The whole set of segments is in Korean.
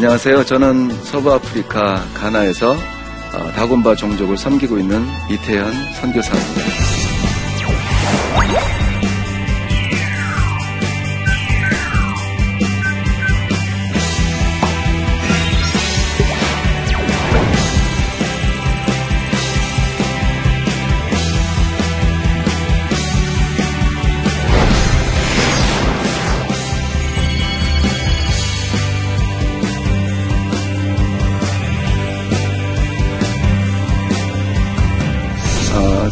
안녕하세요. 저는 서부 아프리카 가나에서 어, 다곤바 종족을 섬기고 있는 이태현 선교사입니다.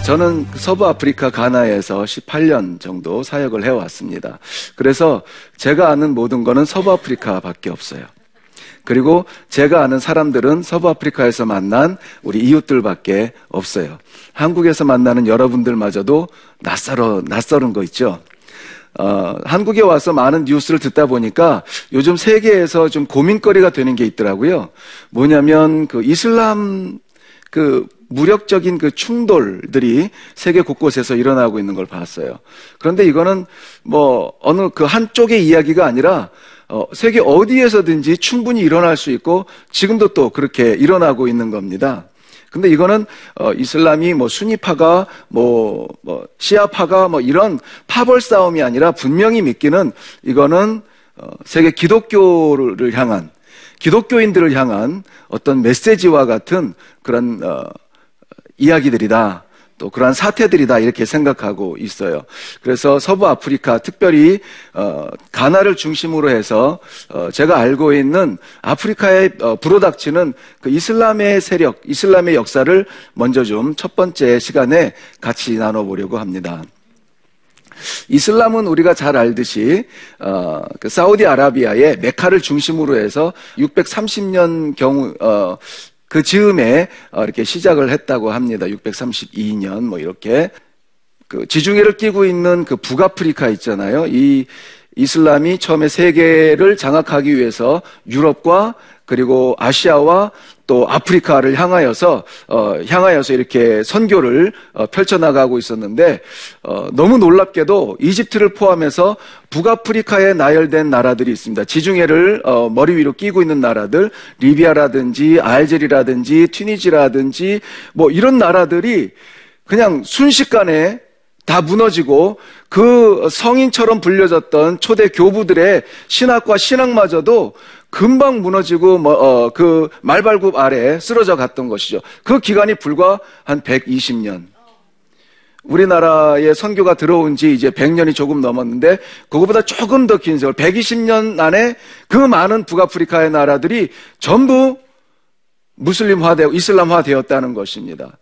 저는 서부 아프리카 가나에서 18년 정도 사역을 해왔습니다. 그래서 제가 아는 모든 거는 서부 아프리카밖에 없어요. 그리고 제가 아는 사람들은 서부 아프리카에서 만난 우리 이웃들밖에 없어요. 한국에서 만나는 여러분들마저도 낯설어, 낯설은 거 있죠? 어, 한국에 와서 많은 뉴스를 듣다 보니까 요즘 세계에서 좀 고민거리가 되는 게 있더라고요. 뭐냐면 그 이슬람 그 무력적인 그 충돌들이 세계 곳곳에서 일어나고 있는 걸 봤어요. 그런데 이거는 뭐 어느 그 한쪽의 이야기가 아니라 어, 세계 어디에서든지 충분히 일어날 수 있고 지금도 또 그렇게 일어나고 있는 겁니다. 근데 이거는 어, 이슬람이 뭐 순위파가 뭐, 뭐 시아파가 뭐 이런 파벌 싸움이 아니라 분명히 믿기는 이거는 어, 세계 기독교를 향한 기독교인들을 향한 어떤 메시지와 같은 그런 어, 이야기들이다. 또 그러한 사태들이다 이렇게 생각하고 있어요. 그래서 서부 아프리카 특별히 어, 가나를 중심으로 해서 어, 제가 알고 있는 아프리카에 어, 불어닥치는 그 이슬람의 세력, 이슬람의 역사를 먼저 좀 첫 번째 시간에 같이 나눠보려고 합니다. 이슬람은 우리가 잘 알듯이 어, 그 사우디아라비아의 메카를 중심으로 해서 630년 경우 어, 그 즈음에 어, 이렇게 시작을 했다고 합니다. 632년 뭐 이렇게 그 지중해를 끼고 있는 그 북아프리카 있잖아요. 이 이슬람이 처음에 세계를 장악하기 위해서 유럽과 그리고 아시아와 또 아프리카를 향하여서 어, 향하여서 이렇게 선교를 어, 펼쳐나가고 있었는데 어, 너무 놀랍게도 이집트를 포함해서 북아프리카에 나열된 나라들이 있습니다. 지중해를 어, 머리 위로 끼고 있는 나라들 리비아라든지 알제리라든지 튀니지라든지 뭐 이런 나라들이 그냥 순식간에 다 무너지고 그 성인처럼 불려졌던 초대 교부들의 신학과 신앙마저도 금방 무너지고 뭐, 어, 그 말발굽 아래 쓰러져 갔던 것이죠. 그 기간이 불과 한 120년. 우리나라에 선교가 들어온 지 이제 100년이 조금 넘었는데 그거보다 조금 더 긴 세월 120년 안에 그 많은 북아프리카의 나라들이 전부 무슬림화되고 이슬람화 되었다는 것입니다.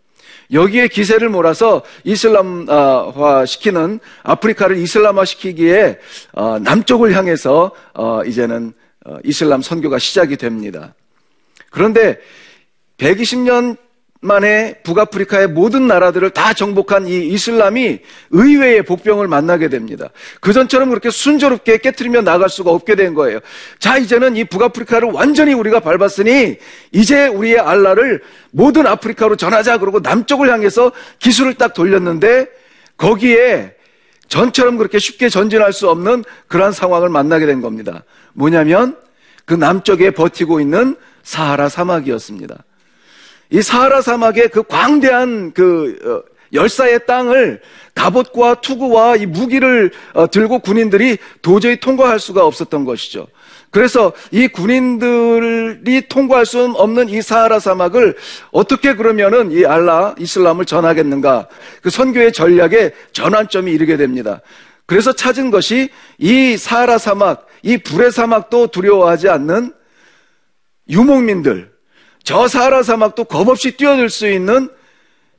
여기에 기세를 몰아서 이슬람화 시키는 아프리카를 이슬람화 시키기에 어, 남쪽을 향해서 어, 이제는 어, 이슬람 선교가 시작이 됩니다. 그런데 120년 만에 북아프리카의 모든 나라들을 다 정복한 이 이슬람이 의외의 복병을 만나게 됩니다. 그전처럼 그렇게 순조롭게 깨뜨리며 나갈 수가 없게 된 거예요. 자, 이제는 이 북아프리카를 완전히 우리가 밟았으니 이제 우리의 알라를 모든 아프리카로 전하자 그러고 남쪽을 향해서 기술을 딱 돌렸는데 거기에 전처럼 그렇게 쉽게 전진할 수 없는 그러한 상황을 만나게 된 겁니다. 뭐냐면 그 남쪽에 버티고 있는 사하라 사막이었습니다. 이 사하라 사막의 그 광대한 그 어, 열사의 땅을 갑옷과 투구와 이 무기를 어, 들고 군인들이 도저히 통과할 수가 없었던 것이죠. 그래서 이 군인들이 통과할 수 없는 이 사하라 사막을 어떻게 그러면은 이 알라 이슬람을 전하겠는가? 그 선교의 전략에 전환점이 이르게 됩니다. 그래서 찾은 것이 이 사하라 사막, 이 불의 사막도 두려워하지 않는 유목민들, 저 사하라 사막도 겁없이 뛰어들 수 있는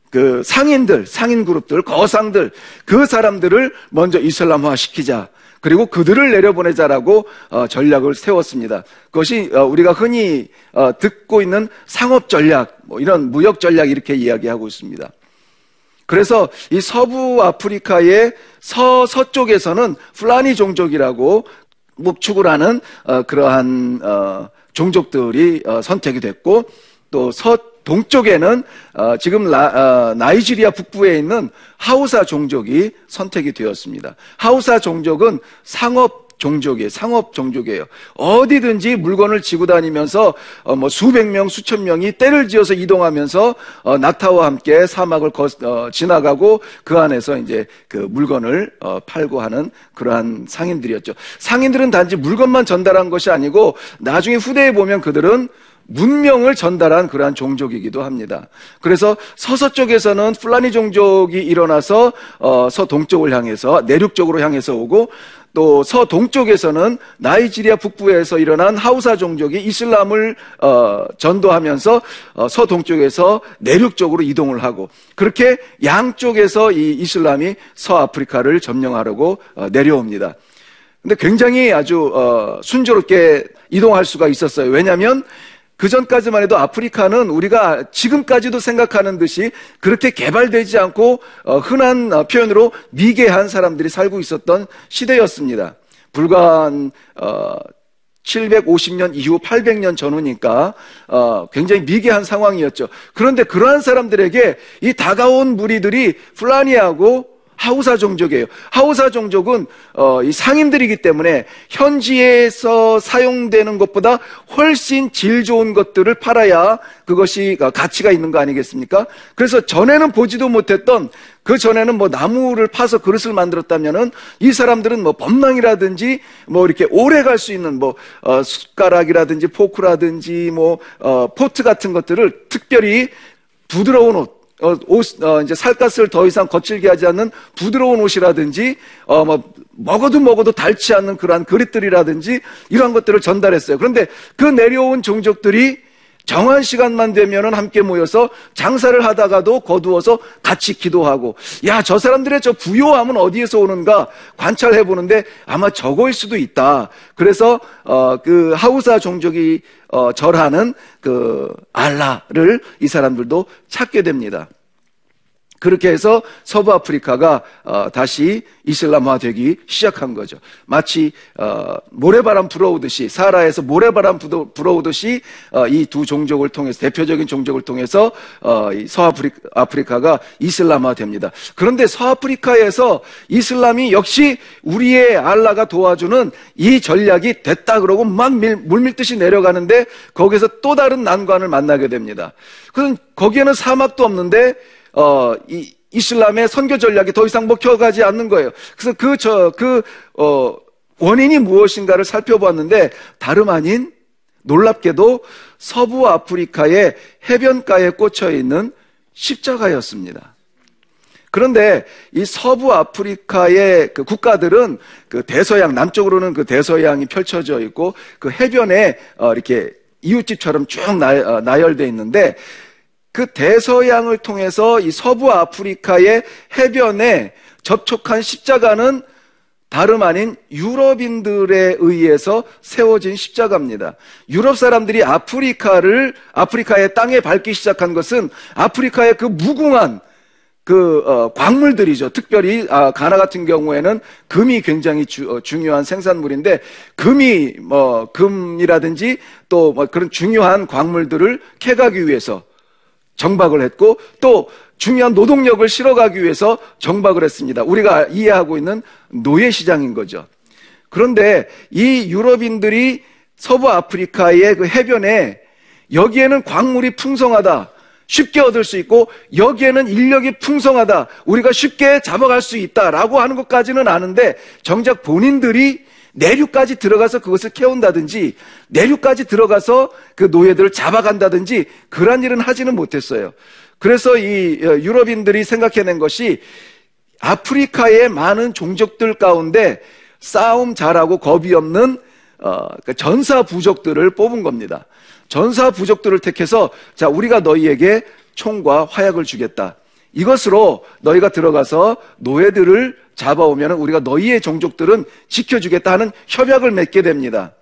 그 상인들, 상인 그룹들, 거상들, 그 사람들을 먼저 이슬람화 시키자. 그리고 그들을 내려보내자라고 어, 전략을 세웠습니다. 그것이 어, 우리가 흔히 어, 듣고 있는 상업 전략, 뭐 이런 무역 전략 이렇게 이야기하고 있습니다. 그래서 이 서부 아프리카의 서 서쪽에서는 플라니 종족이라고 목축을 하는 어, 그러한 어, 종족들이 어, 선택이 됐고 또 서 동쪽에는 어, 지금 라, 어, 이지리아 북부에 있는 하우사 종족이 선택이 되었습니다. 하우사 종족은 상업 종족이에요. 상업 종족이에요. 어디든지 물건을 지고 다니면서 어, 뭐 수백 명, 수천 명이 때를 지어서 이동하면서 어, 낙타와 함께 사막을 거, 어, 지나가고 그 안에서 이제 그 물건을 어, 팔고 하는 그러한 상인들이었죠. 상인들은 단지 물건만 전달한 것이 아니고 나중에 후대에 보면 그들은 문명을 전달한 그러한 종족이기도 합니다. 그래서 서서 쪽에서는 플라니 종족이 일어나서 어, 서동쪽을 향해서 내륙 쪽으로 향해서 오고 또 서동쪽에서는 나이지리아 북부에서 일어난 하우사 종족이 이슬람을 어, 전도하면서 어, 서동쪽에서 내륙 쪽으로 이동을 하고 그렇게 양쪽에서 이 이슬람이 서아프리카를 점령하려고 어, 내려옵니다. 근데 굉장히 아주 어, 순조롭게 이동할 수가 있었어요. 왜냐하면 그 전까지만 해도 아프리카는 우리가 지금까지도 생각하는 듯이 그렇게 개발되지 않고 어, 흔한 어, 표현으로 미개한 사람들이 살고 있었던 시대였습니다. 불과 한 어, 750년 이후 800년 전후니까 어, 굉장히 미개한 상황이었죠. 그런데 그러한 사람들에게 이 다가온 무리들이 플라니하고 하우사 종족이에요. 하우사 종족은 어, 이 상인들이기 때문에 현지에서 사용되는 것보다 훨씬 질 좋은 것들을 팔아야 그것이 가치가 있는 거 아니겠습니까? 그래서 전에는 보지도 못했던 그 전에는 뭐 나무를 파서 그릇을 만들었다면은 이 사람들은 뭐 법랑이라든지 뭐 이렇게 오래 갈 수 있는 뭐 어, 숟가락이라든지 포크라든지 뭐 어, 포트 같은 것들을 특별히 부드러운 옷 어, 옷, 어, 이제 살갗을 더 이상 거칠게 하지 않는 부드러운 옷이라든지, 어, 뭐, 먹어도 먹어도 닳지 않는 그러한 그릇들이라든지, 이러한 것들을 전달했어요. 그런데 그 내려온 종족들이 정한 시간만 되면은 함께 모여서 장사를 하다가도 거두어서 같이 기도하고, 야, 저 사람들의 저 부요함은 어디에서 오는가 관찰해 보는데 아마 저거일 수도 있다. 그래서, 어, 그 하우사 종족이 어, 절하는 그 알라를 이 사람들도 찾게 됩니다. 그렇게 해서 서부 아프리카가 어, 다시 이슬람화되기 시작한 거죠. 마치 어, 모래바람 불어오듯이 사라에서 모래바람 불어오듯이 어, 이두 종족을 통해서 대표적인 종족을 통해서 어, 서아프리카가 이슬람화됩니다. 그런데 서아프리카에서 이슬람이 역시 우리의 알라가 도와주는 이 전략이 됐다 그러고 막 밀, 물밀듯이 내려가는데 거기서 또 다른 난관을 만나게 됩니다. 그럼 거기에는 사막도 없는데 어, 이, 이슬람의 선교 전략이 더 이상 먹혀가지 않는 거예요. 그래서 그, 저, 그, 어, 원인이 무엇인가를 살펴보았는데, 다름 아닌 놀랍게도 서부 아프리카의 해변가에 꽂혀 있는 십자가였습니다. 그런데 이 서부 아프리카의 그 국가들은 그 대서양, 남쪽으로는 그 대서양이 펼쳐져 있고 그 해변에 어, 이렇게 이웃집처럼 쭉 어, 나열되어 있는데 그 대서양을 통해서 이 서부 아프리카의 해변에 접촉한 십자가는 다름 아닌 유럽인들에 의해서 세워진 십자가입니다. 유럽 사람들이 아프리카를 아프리카의 땅에 밟기 시작한 것은 아프리카의 그 무궁한 그 어, 광물들이죠. 특별히 아, 가나 같은 경우에는 금이 굉장히 주, 어, 중요한 생산물인데 금이 뭐 금이라든지 또 뭐 그런 중요한 광물들을 캐가기 위해서 정박을 했고 또 중요한 노동력을 실어가기 위해서 정박을 했습니다. 우리가 이해하고 있는 노예 시장인 거죠. 그런데 이 유럽인들이 서부 아프리카의 그 해변에 여기에는 광물이 풍성하다. 쉽게 얻을 수 있고 여기에는 인력이 풍성하다. 우리가 쉽게 잡아갈 수 있다라고 하는 것까지는 아는데 정작 본인들이 내륙까지 들어가서 그것을 캐온다든지 내륙까지 들어가서 그 노예들을 잡아간다든지 그런 일은 하지는 못했어요. 그래서 이 어, 유럽인들이 생각해낸 것이 아프리카의 많은 종족들 가운데 싸움 잘하고 겁이 없는 어, 그 전사 부족들을 뽑은 겁니다. 전사 부족들을 택해서 자 우리가 너희에게 총과 화약을 주겠다. 이것으로 너희가 들어가서 노예들을 잡아오면 우리가 너희의 종족들은 지켜주겠다 하는 협약을 맺게 됩니다.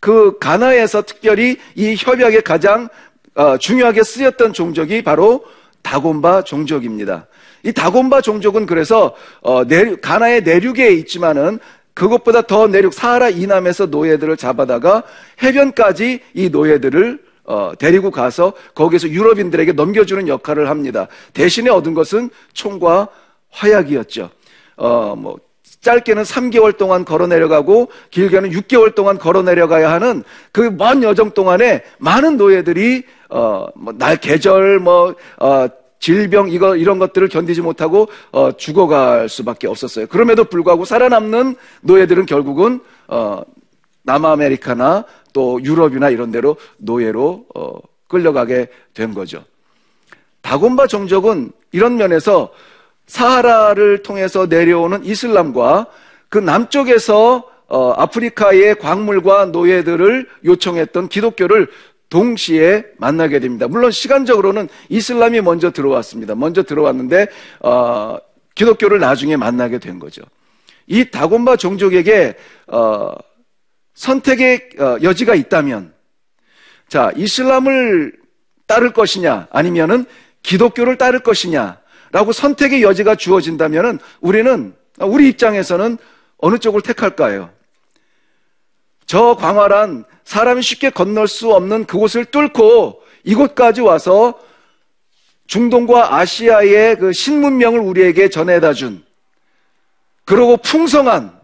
그 가나에서 특별히 이 협약에 가장 어, 중요하게 쓰였던 종족이 바로 다곤바 종족입니다. 이 다곤바 종족은 그래서 어, 가나의 내륙에 있지만은 그것보다 더 내륙 사하라 이남에서 노예들을 잡아다가 해변까지 이 노예들을 어, 데리고 가서 거기서 유럽인들에게 넘겨주는 역할을 합니다. 대신에 얻은 것은 총과 화약이었죠. 어, 뭐, 짧게는 3개월 동안 걸어 내려가고 길게는 6개월 동안 걸어 내려가야 하는 그 먼 여정 동안에 많은 노예들이 어 뭐날 계절 뭐 어, 질병 이거 이런 것들을 견디지 못하고 어, 죽어갈 수밖에 없었어요. 그럼에도 불구하고 살아남는 노예들은 결국은 어, 남아메리카나 또 유럽이나 이런 데로 노예로 어, 끌려가게 된 거죠. 다곤바 종족은 이런 면에서 사하라를 통해서 내려오는 이슬람과 그 남쪽에서 어, 아프리카의 광물과 노예들을 요청했던 기독교를 동시에 만나게 됩니다. 물론 시간적으로는 이슬람이 먼저 들어왔습니다. 먼저 들어왔는데 어, 기독교를 나중에 만나게 된 거죠. 이 다곤바 종족에게 어, 선택의 어, 여지가 있다면, 자 이슬람을 따를 것이냐 아니면은 기독교를 따를 것이냐라고 선택의 여지가 주어진다면은 우리는 우리 입장에서는 어느 쪽을 택할까요? 저 광활한 사람이 쉽게 건널 수 없는 그곳을 뚫고 이곳까지 와서 중동과 아시아의 그 신문명을 우리에게 전해다 준 그러고 풍성한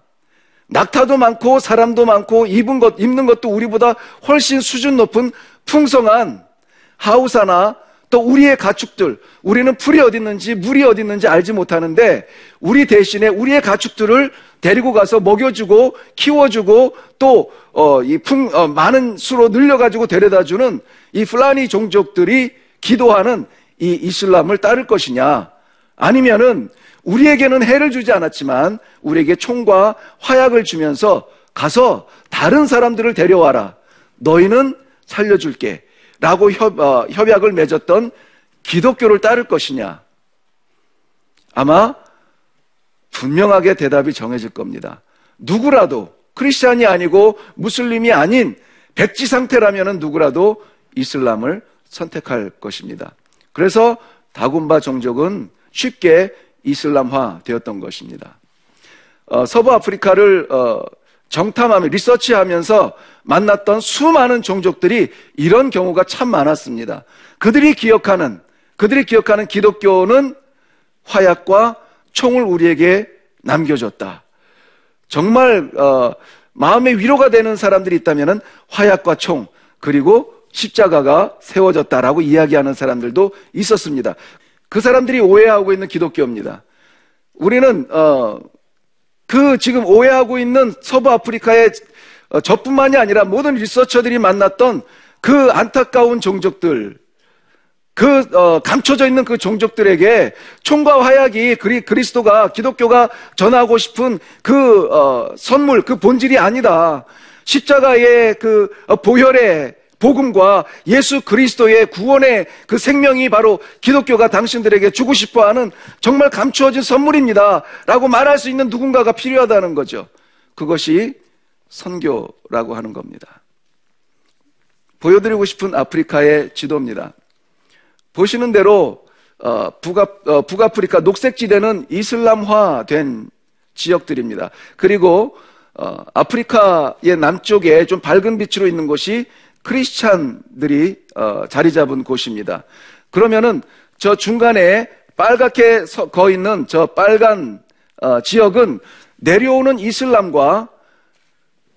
낙타도 많고 사람도 많고 입은 것 입는 것도 우리보다 훨씬 수준 높은 풍성한 하우사나 또 우리의 가축들 우리는 풀이 어디 있는지 물이 어디 있는지 알지 못하는데 우리 대신에 우리의 가축들을 데리고 가서 먹여주고 키워주고 또 어, 이 풍, 어, 많은 수로 늘려가지고 데려다주는 이 플라니 종족들이 기도하는 이 이슬람을 따를 것이냐? 아니면은 우리에게는 해를 주지 않았지만 우리에게 총과 화약을 주면서 가서 다른 사람들을 데려와라. 너희는 살려줄게. 라고 협, 어, 협약을 맺었던 기독교를 따를 것이냐. 아마 분명하게 대답이 정해질 겁니다. 누구라도 크리스찬이 아니고 무슬림이 아닌 백지 상태라면 누구라도 이슬람을 선택할 것입니다. 그래서 다군바 종족은 쉽게 이슬람화 되었던 것입니다. 어, 서부 아프리카를 어, 정탐하며 리서치하면서 만났던 수많은 종족들이 이런 경우가 참 많았습니다. 그들이 기억하는 그들이 기억하는 기독교는 화약과 총을 우리에게 남겨줬다. 정말 어, 마음의 위로가 되는 사람들이 있다면 화약과 총 그리고 십자가가 세워졌다라고 이야기하는 사람들도 있었습니다. 그 사람들이 오해하고 있는 기독교입니다. 우리는 어, 그 지금 오해하고 있는 서부 아프리카의 어, 저뿐만이 아니라 모든 리서처들이 만났던 그 안타까운 종족들, 그 어, 감춰져 있는 그 종족들에게 총과 화약이 그리, 그리스도가 기독교가 전하고 싶은 그 어, 선물, 그 본질이 아니다. 십자가의 그 어, 보혈의 복음과 예수 그리스도의 구원의 그 생명이 바로 기독교가 당신들에게 주고 싶어 하는 정말 감추어진 선물입니다. 라고 말할 수 있는 누군가가 필요하다는 거죠. 그것이 선교라고 하는 겁니다. 보여드리고 싶은 아프리카의 지도입니다. 보시는 대로 어, 북아, 어, 북아프리카 녹색지대는 이슬람화된 지역들입니다. 그리고 어, 아프리카의 남쪽에 좀 밝은 빛으로 있는 곳이 크리스찬들이 어, 자리 잡은 곳입니다. 그러면은 저 중간에 빨갛게 거 있는 저 빨간 어, 지역은 내려오는 이슬람과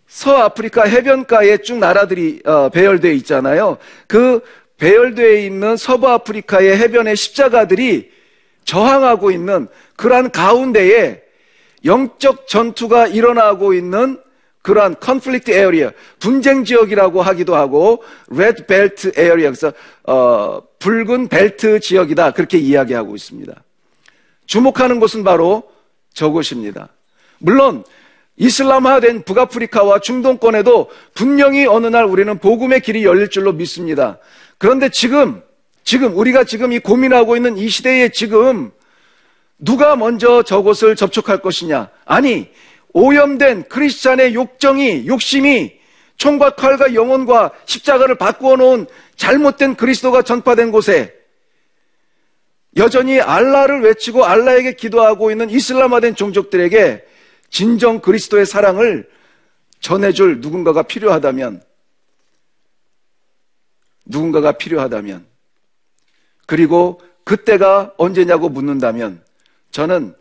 서아프리카 해변가에 쭉 나라들이 어, 배열되어 있잖아요. 그 배열되어 있는 서부 아프리카의 해변의 십자가들이 저항하고 있는 그러한 가운데에 영적 전투가 일어나고 있는 그러한 conflict area, 분쟁 지역이라고 하기도 하고 red belt area 그래서 어, 붉은 벨트 지역이다 그렇게 이야기하고 있습니다. 주목하는 곳은 바로 저곳입니다. 물론 이슬람화된 북아프리카와 중동권에도 분명히 어느 날 우리는 복음의 길이 열릴 줄로 믿습니다. 그런데 지금 지금 우리가 지금 이 고민하고 있는 이 시대에 지금 누가 먼저 저곳을 접촉할 것이냐? 아니, 오염된 크리스찬의 욕정이, 욕심이 총과 칼과 영혼과 십자가를 바꾸어 놓은 잘못된 그리스도가 전파된 곳에 여전히 알라를 외치고 알라에게 기도하고 있는 이슬람화된 종족들에게 진정 그리스도의 사랑을 전해줄 누군가가 필요하다면, 누군가가 필요하다면, 그리고 그때가 언제냐고 묻는다면, 저는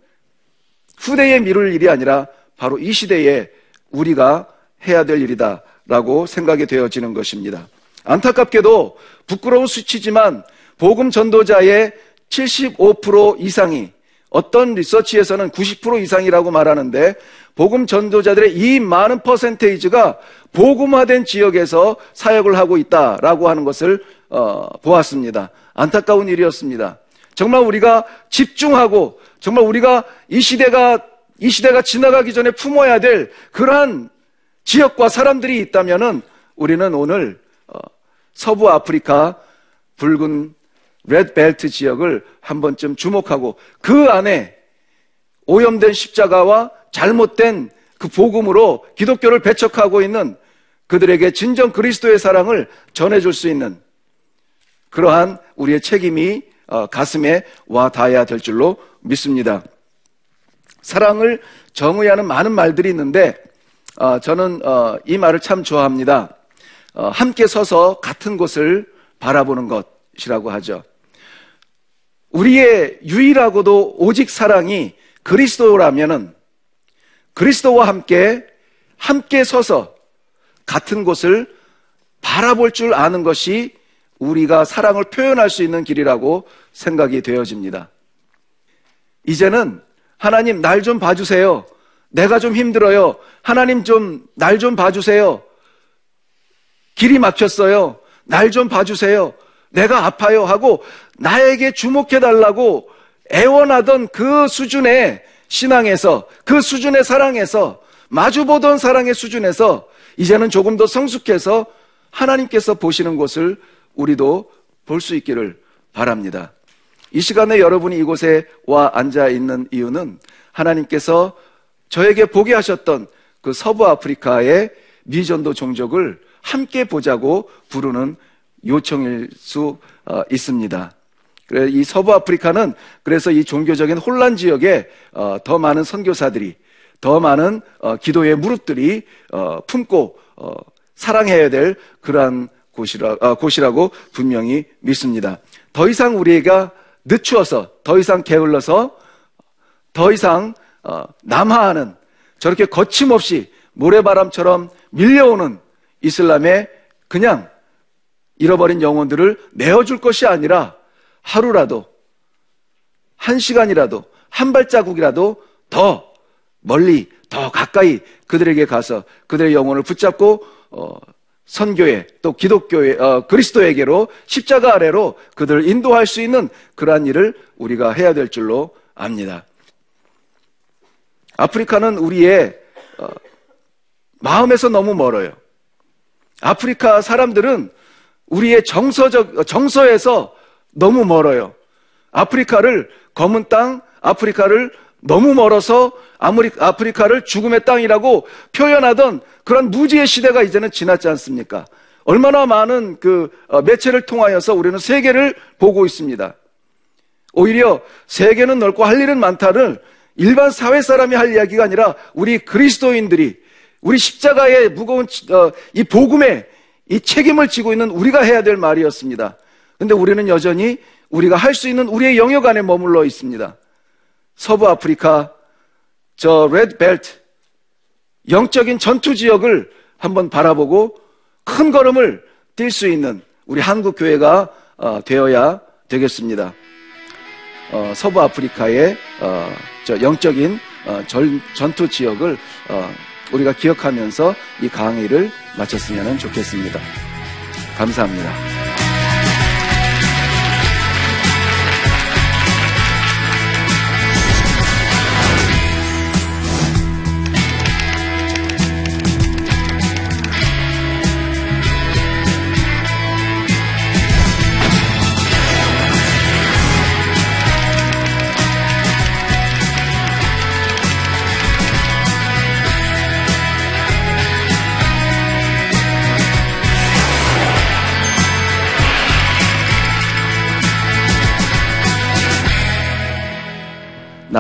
후대에 미룰 일이 아니라 바로 이 시대에 우리가 해야 될 일이다라고 생각이 되어지는 것입니다. 안타깝게도 부끄러운 수치지만 복음 전도자의 75% 이상이 어떤 리서치에서는 90% 이상이라고 말하는데 복음 전도자들의 이 많은 퍼센테이지가 복음화된 지역에서 사역을 하고 있다라고 하는 것을 어, 보았습니다. 안타까운 일이었습니다. 정말 우리가 집중하고 정말 우리가 이 시대가 이 시대가 지나가기 전에 품어야 될 그러한 지역과 사람들이 있다면은 우리는 오늘 어, 서부 아프리카 붉은 레드벨트 지역을 한 번쯤 주목하고 그 안에 오염된 십자가와 잘못된 그 복음으로 기독교를 배척하고 있는 그들에게 진정 그리스도의 사랑을 전해줄 수 있는 그러한 우리의 책임이 어, 가슴에 와 닿아야 될 줄로 믿습니다. 사랑을 정의하는 많은 말들이 있는데 어, 저는 어, 이 말을 참 좋아합니다. 함께 서서 같은 곳을 바라보는 것이라고 하죠. 우리의 유일하고도 오직 사랑이 그리스도라면은 그리스도와 함께 함께 서서 같은 곳을 바라볼 줄 아는 것이 우리가 사랑을 표현할 수 있는 길이라고 생각이 되어집니다. 이제는 하나님 날 좀 봐주세요. 내가 좀 힘들어요. 하나님 좀 날 좀 봐주세요. 길이 막혔어요. 날 좀 봐주세요. 내가 아파요 하고 나에게 주목해 달라고 애원하던 그 수준의 신앙에서 그 수준의 사랑에서 마주보던 사랑의 수준에서 이제는 조금 더 성숙해서 하나님께서 보시는 곳을 우리도 볼 수 있기를 바랍니다. 이 시간에 여러분이 이곳에 와 앉아 있는 이유는 하나님께서 저에게 보게 하셨던 그 서부 아프리카의 미전도 종족을 함께 보자고 부르는 요청일 수 어, 있습니다. 이 서부 아프리카는 그래서 이 종교적인 혼란 지역에 어, 더 많은 선교사들이 더 많은 어, 기도의 무릎들이 품고 사랑해야 될 그러한 곳이라, 곳이라고 분명히 믿습니다. 더 이상 우리가 늦추어서 더 이상 게을러서 더 이상 남하하는 저렇게 거침없이 모래바람처럼 밀려오는 이슬람에 그냥 잃어버린 영혼들을 내어줄 것이 아니라 하루라도, 한 시간이라도, 한 발자국이라도 더 멀리, 더 가까이 그들에게 가서 그들의 영혼을 붙잡고, 어, 선교에 또 기독교의 어, 그리스도에게로 십자가 아래로 그들을 인도할 수 있는 그러한 일을 우리가 해야 될 줄로 압니다. 아프리카는 우리의 어, 마음에서 너무 멀어요. 아프리카 사람들은 우리의 정서적, 정서에서 너무 멀어요. 아프리카를 검은 땅, 아프리카를 너무 멀어서 아프리카를 죽음의 땅이라고 표현하던 그런 무지의 시대가 이제는 지났지 않습니까? 얼마나 많은 그 어, 매체를 통하여서 우리는 세계를 보고 있습니다. 오히려 세계는 넓고 할 일은 많다를 일반 사회 사람이 할 이야기가 아니라 우리 그리스도인들이 우리 십자가의 무거운 어, 이 복음의 이 책임을 지고 있는 우리가 해야 될 말이었습니다. 근데 우리는 여전히 우리가 할 수 있는 우리의 영역 안에 머물러 있습니다. 서부 아프리카, 저 레드벨트, 영적인 전투 지역을 한번 바라보고 큰 걸음을 뛸 수 있는 우리 한국 교회가 어, 되어야 되겠습니다. 어, 서부 아프리카의 어, 저 영적인 어, 전, 전투 지역을 어, 우리가 기억하면서 이 강의를 마쳤으면 좋겠습니다. 감사합니다.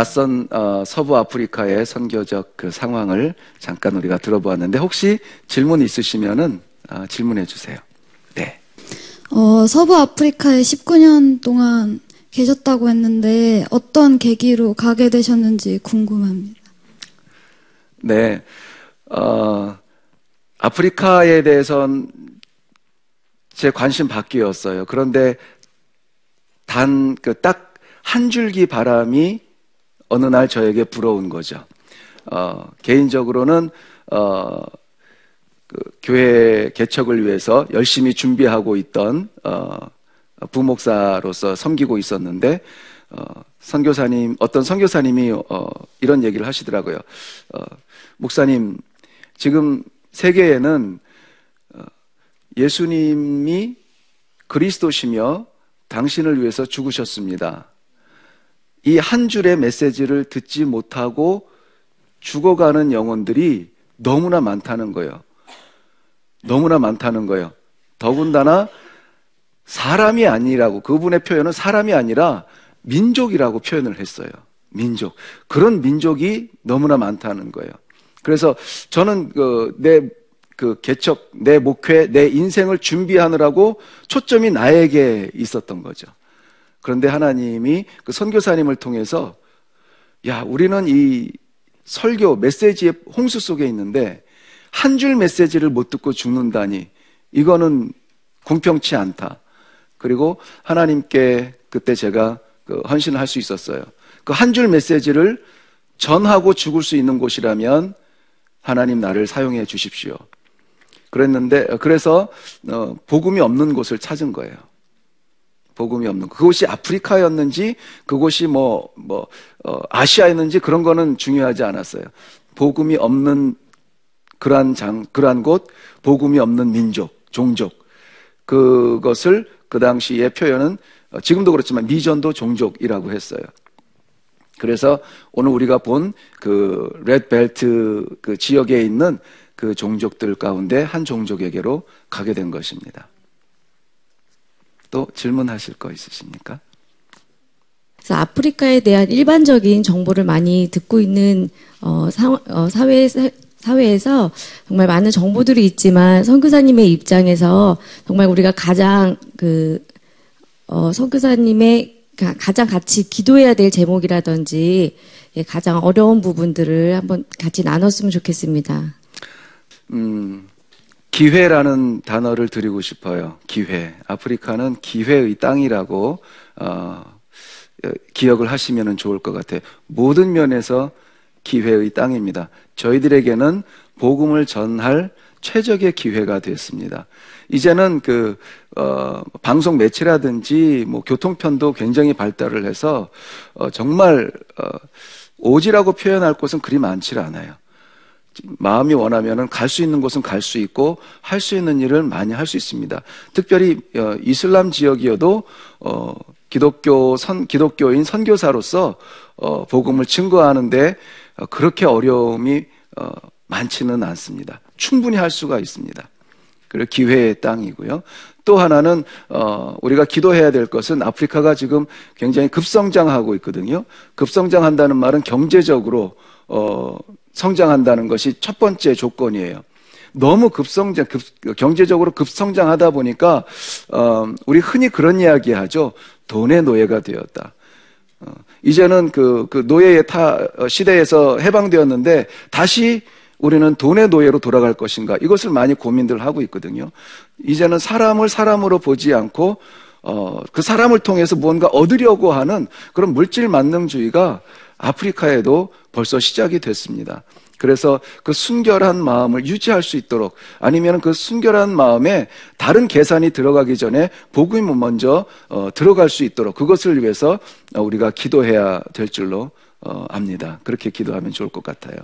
낯선 어, 서부 아프리카의 선교적 그 상황을 잠깐 우리가 들어보았는데 혹시 질문 있으시면은 어, 질문해 주세요. 네. 어, 서부 아프리카에 19년 동안 계셨다고 했는데 어떤 계기로 가게 되셨는지 궁금합니다. 네, 어, 아프리카에 대해선 제 관심 밖이었어요. 그런데 단 그 딱 한 줄기 바람이 어느 날 저에게 불어온 거죠. 어, 개인적으로는 어, 그 교회 개척을 위해서 열심히 준비하고 있던 어, 부목사로서 섬기고 있었는데 어, 선교사님 어떤 선교사님이 어, 이런 얘기를 하시더라고요. 어, 목사님 지금 세계에는 어, 예수님이 그리스도시며 당신을 위해서 죽으셨습니다. 이 한 줄의 메시지를 듣지 못하고 죽어가는 영혼들이 너무나 많다는 거예요. 너무나 많다는 거예요. 더군다나 사람이 아니라고 그분의 표현은 사람이 아니라 민족이라고 표현을 했어요. 민족. 그런 민족이 너무나 많다는 거예요. 그래서 저는 그내그 그 개척, 내 목회, 내 인생을 준비하느라고 초점이 나에게 있었던 거죠. 그런데 하나님이 그 선교사님을 통해서 야, 우리는 이 설교 메시지의 홍수 속에 있는데 한 줄 메시지를 못 듣고 죽는다니 이거는 공평치 않다. 그리고 하나님께 그때 제가 그 헌신을 할 수 있었어요. 그 한 줄 메시지를 전하고 죽을 수 있는 곳이라면 하나님 나를 사용해 주십시오. 그랬는데 그래서 어, 복음이 없는 곳을 찾은 거예요. 복음이 없는 그곳이 아프리카였는지 그곳이 뭐뭐 뭐, 어, 아시아였는지 그런 거는 중요하지 않았어요. 복음이 없는 그러한 장 그러한 곳 복음이 없는 민족 종족 그것을 그 당시의 표현은 어, 지금도 그렇지만 미전도 종족이라고 했어요. 그래서 오늘 우리가 본 그 레드벨트 그 지역에 있는 그 종족들 가운데 한 종족에게로 가게 된 것입니다. 또 질문하실 거 있으십니까? 그래서 아프리카에 대한 일반적인 정보를 많이 듣고 있는 어, 사, 어, 사회 사회에서 정말 많은 정보들이 있지만 선교사님의 입장에서 정말 우리가 가장 그 어, 선교사님의 가장 같이 기도해야 될 제목이라든지 예, 가장 어려운 부분들을 한번 같이 나눴으면 좋겠습니다. 음, 기회라는 단어를 드리고 싶어요. 기회. 아프리카는 기회의 땅이라고 어, 기억을 하시면 좋을 것 같아요. 모든 면에서 기회의 땅입니다. 저희들에게는 복음을 전할 최적의 기회가 됐습니다. 이제는 그, 어, 방송 매체라든지 뭐 교통편도 굉장히 발달을 해서, 어, 정말, 어, 오지라고 표현할 곳은 그리 많지 않아요. 마음이 원하면은 갈 수 있는 곳은 갈 수 있고 할 수 있는 일을 많이 할 수 있습니다. 특별히 어, 이슬람 지역이어도 어, 기독교 선 기독교인 선교사로서 어, 복음을 증거하는데 어, 그렇게 어려움이 어, 많지는 않습니다. 충분히 할 수가 있습니다. 그리고 기회의 땅이고요. 또 하나는 어, 우리가 기도해야 될 것은 아프리카가 지금 굉장히 급성장하고 있거든요. 급성장한다는 말은 경제적으로 어, 성장한다는 것이 첫 번째 조건이에요. 너무 급성장, 급, 경제적으로 급성장하다 보니까 어, 우리 흔히 그런 이야기 하죠. 돈의 노예가 되었다. 어, 이제는 그, 그 노예의 타 어, 시대에서 해방되었는데 다시 우리는 돈의 노예로 돌아갈 것인가 이것을 많이 고민들 하고 있거든요. 이제는 사람을 사람으로 보지 않고 어, 그 사람을 통해서 무언가 얻으려고 하는 그런 물질 만능주의가 아프리카에도 벌써 시작이 됐습니다. 그래서 그 순결한 마음을 유지할 수 있도록 아니면 그 순결한 마음에 다른 계산이 들어가기 전에 복음이 먼저 어, 들어갈 수 있도록 그것을 위해서 우리가 기도해야 될 줄로 어, 압니다. 그렇게 기도하면 좋을 것 같아요.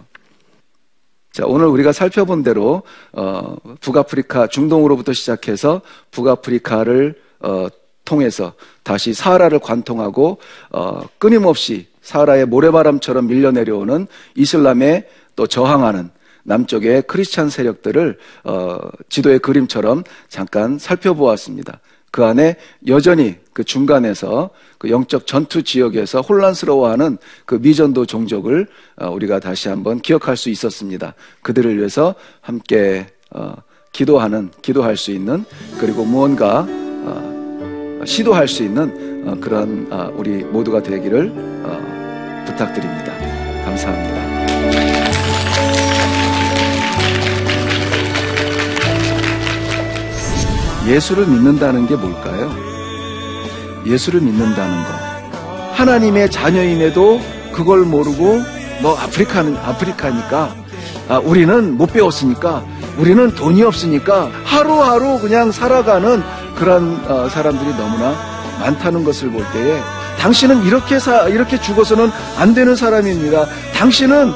자, 오늘 우리가 살펴본 대로 어, 북아프리카 중동으로부터 시작해서 북아프리카를 어, 통해서 다시 사하라를 관통하고 어, 끊임없이 사하라의 모래바람처럼 밀려 내려오는 이슬람에 또 저항하는 남쪽의 크리스찬 세력들을 어, 지도의 그림처럼 잠깐 살펴보았습니다. 그 안에 여전히 그 중간에서 그 영적 전투 지역에서 혼란스러워하는 그 미전도 종족을 어, 우리가 다시 한번 기억할 수 있었습니다. 그들을 위해서 함께 어, 기도하는 기도할 수 있는 그리고 무언가 어, 시도할 수 있는 어, 그런 어, 우리 모두가 되기를 어, 부탁드립니다. 감사합니다. 예수를 믿는다는 게 뭘까요? 예수를 믿는다는 거. 하나님의 자녀임에도 그걸 모르고 너 아프리카는 아프리카니까 아, 우리는 못 배웠으니까 우리는 돈이 없으니까 하루하루 그냥 살아가는 그런 어, 사람들이 너무나 많다는 것을 볼 때에 당신은 이렇게 사 이렇게 죽어서는 안 되는 사람입니다. 당신은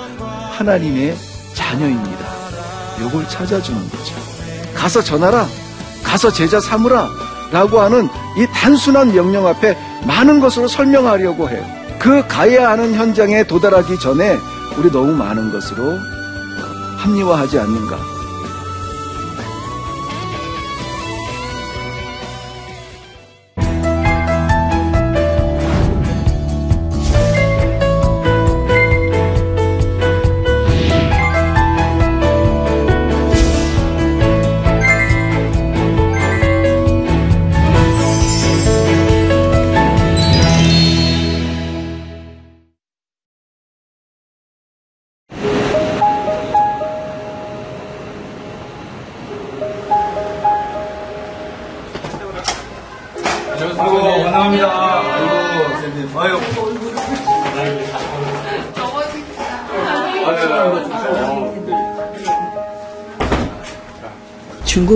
하나님의 자녀입니다. 요걸 찾아주는 거죠. 가서 전하라. 가서 제자 삼으라. 라고 하는 이 단순한 명령 앞에 많은 것으로 설명하려고 해요. 그 가야 하는 현장에 도달하기 전에 우리 너무 많은 것으로 합리화하지 않는가.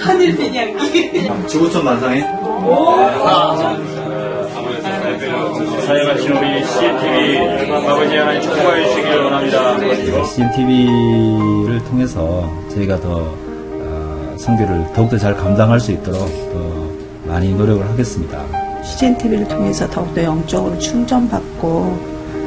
하늘 비냥이. 지구촌 만상에 사역하신 우리 CNTV 아버지 하나님 축복해 주시길 원합니다. CNTV를 통해서 저희가 더 어, 선교를 더욱더 잘 감당할 수 있도록 더 많이 노력을 하겠습니다. CGN TV를 통해서 더욱더 영적으로 충전받고